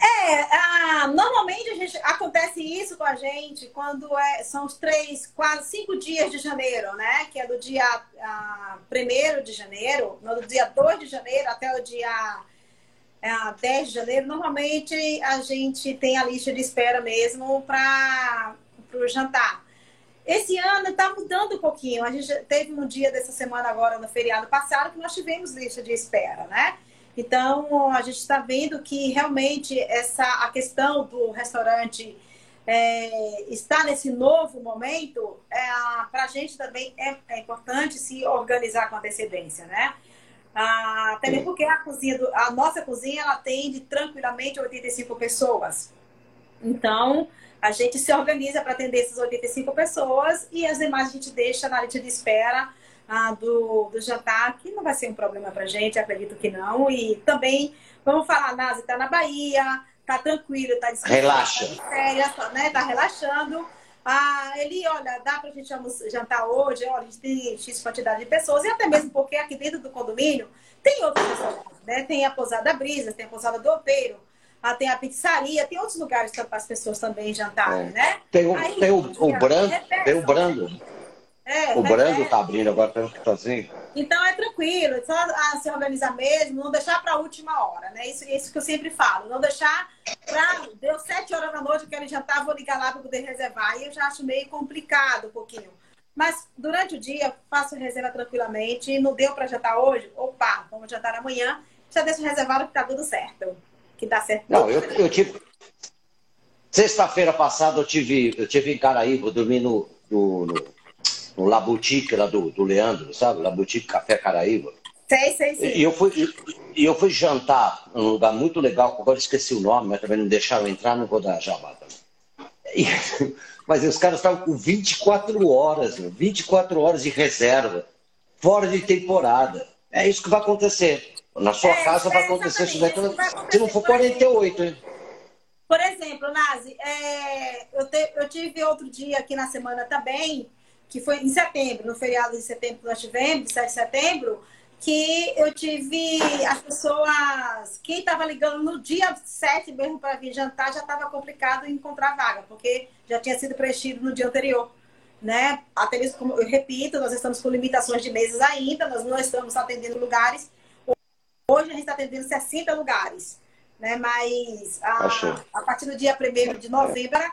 É, ah, normalmente gente, acontece isso com a gente quando é, são os três, quase cinco dias de janeiro, né? Que é do dia ah, 1 de janeiro, do dia 2 de janeiro até o dia ah, 10 de janeiro. Normalmente a gente tem a lista de espera mesmo para o jantar. Esse ano está mudando um pouquinho. A gente teve um dia dessa semana agora, no feriado passado, que nós tivemos lista de espera, né? Então, a gente está vendo que realmente essa a questão do restaurante é, está nesse novo momento, é, para a gente também é, é, importante se organizar com antecedência, né? Ah, também porque a cozinha, do, a nossa cozinha, ela atende tranquilamente 85 pessoas. Então, a gente se organiza para atender essas 85 pessoas e as demais a gente deixa na lista de espera ah, do, do jantar, que não vai ser um problema para gente, acredito que não. E também, vamos falar, Nazi está na Bahia, tá tranquilo, tá descansando. Relaxa. Tá férias, né? Tá relaxando. Ah, ele, olha, dá pra gente jantar hoje, olha, a gente tem X quantidade de pessoas, e até mesmo porque aqui dentro do condomínio tem outros restaurantes, né? Tem a Pousada Brisa, tem a Pousada do Opeiro, ah, tem a pizzaria, tem outros lugares para as pessoas também jantarem, é. né? Tem o, Aí, tem o, o Brando, tem o Brando. É, o Brando está abrindo agora, temos que fazer. Então é tranquilo, é só ah, se organizar mesmo, não deixar para a última hora, né? Isso, isso que eu sempre falo, não deixar para. Deu sete horas da noite, eu quero jantar, vou ligar lá para poder reservar. E eu já acho meio complicado um pouquinho. Mas durante o dia, faço reserva tranquilamente. Não deu para jantar hoje? Opa, vamos jantar amanhã. Já deixo reservado que tá tudo certo. Que dá certo. Não, eu, eu tive. Sexta-feira passada eu tive, eu tive em Caraíba, dormi no, no, no no La Boutique lá do, do Leandro, sabe? La Boutique Café Caraíba. Sei, sei, sei. E eu fui, e eu fui jantar num lugar muito legal, agora esqueci o nome, mas também não deixaram entrar, não vou dar jabá e, Mas os caras estavam com 24 horas, 24 horas de reserva, fora de temporada. É isso que vai acontecer. Na sua é, casa vai acontecer isso, vai se não for 48, hein? Por exemplo, Nazi, é, eu, te, eu tive outro dia aqui na semana também, que foi em setembro, no feriado de setembro que nós tivemos, 7 de setembro, que eu tive as pessoas. Quem estava ligando no dia 7 mesmo para vir jantar já estava complicado encontrar vaga, porque já tinha sido preenchido no dia anterior. Né? Até mesmo, como eu repito, nós estamos com limitações de mesas ainda, nós não estamos atendendo lugares. Hoje a gente está atendendo 60 lugares. Né? Mas a, a partir do dia 1 de novembro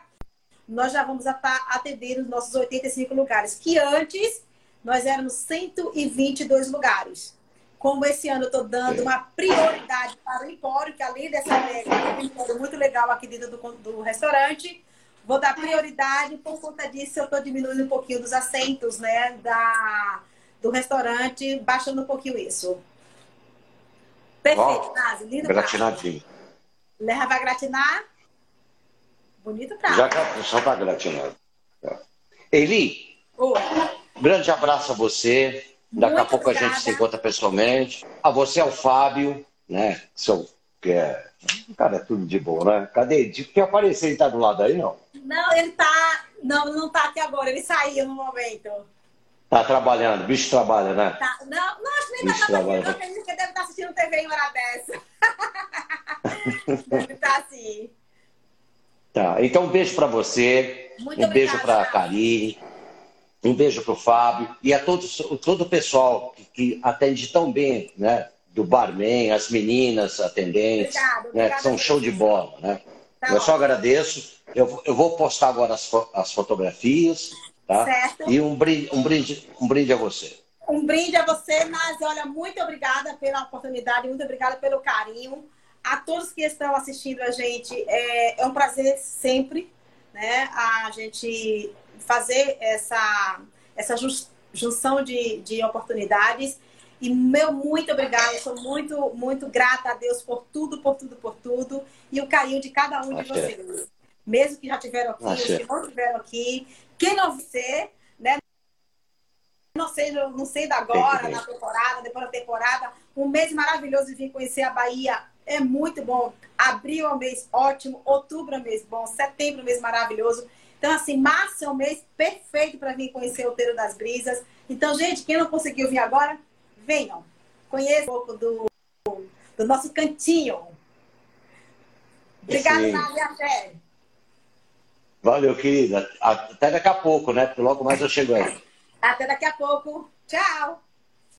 nós já vamos atendendo os nossos 85 lugares, que antes nós éramos 122 lugares. Como esse ano eu estou dando uma prioridade para o Empório, que além dessa regra, é muito legal aqui dentro do, do restaurante, vou dar prioridade, por conta disso eu estou diminuindo um pouquinho dos assentos né, da, do restaurante, baixando um pouquinho isso. Perfeito, Nazi. Lindo Gratinadinho. Leva a gratinar. Bonito prato. Já só para gratinar. Eli, Oi. grande abraço a você. Daqui Muito a pouco obrigada. a gente se encontra pessoalmente. A você, ao Fábio, né? Seu, que é, cara, é tudo de boa, né? Cadê? De que aparecer, ele tá do lado aí, não? Não, ele tá. Não, não tá aqui agora, ele saiu no momento. Tá trabalhando, bicho trabalha, né? Tá. Não, não, acho que nem bicho tá trabalhando, acredito que deve estar assistindo TV em hora dessa. deve estar assim. Tá, então um beijo para você, Muito um obrigada. beijo para a Karine, um beijo para o Fábio e a todos, todo o pessoal que, que, atende tão bem, né? Do barman, as meninas atendentes, obrigado, né, que são show de bola, né? Tá eu só agradeço. Eu, eu vou postar agora as, as fotografias, tá? Certo. E um brinde, um brinde, um brinde a você. Um brinde a você, mas olha, muito obrigada pela oportunidade, muito obrigada pelo carinho. A todos que estão assistindo a gente, é, é um prazer sempre, né? A gente fazer essa, essa junção de, de oportunidades. E meu muito obrigada, sou muito, muito grata a Deus por tudo, por tudo, por tudo. E o carinho de cada um de vocês. Mesmo que já tiveram aqui, os que não tiveram aqui. Quem não ser, né? Não sei, não sei da agora, na temporada, depois da temporada. Um mês maravilhoso de vir conhecer a Bahia. É muito bom. Abril é um mês ótimo, outubro é um mês bom, setembro é um mês maravilhoso. Então, assim, março é um mês perfeito para vir conhecer o Teiro das Brisas. Então, gente, quem não conseguiu vir agora, venham. Conheça um pouco do, do nosso cantinho. Obrigada, Nádia. Até. Valeu, querida. Até daqui a pouco, né? Porque logo mais eu chego aí. Até daqui a pouco. Tchau.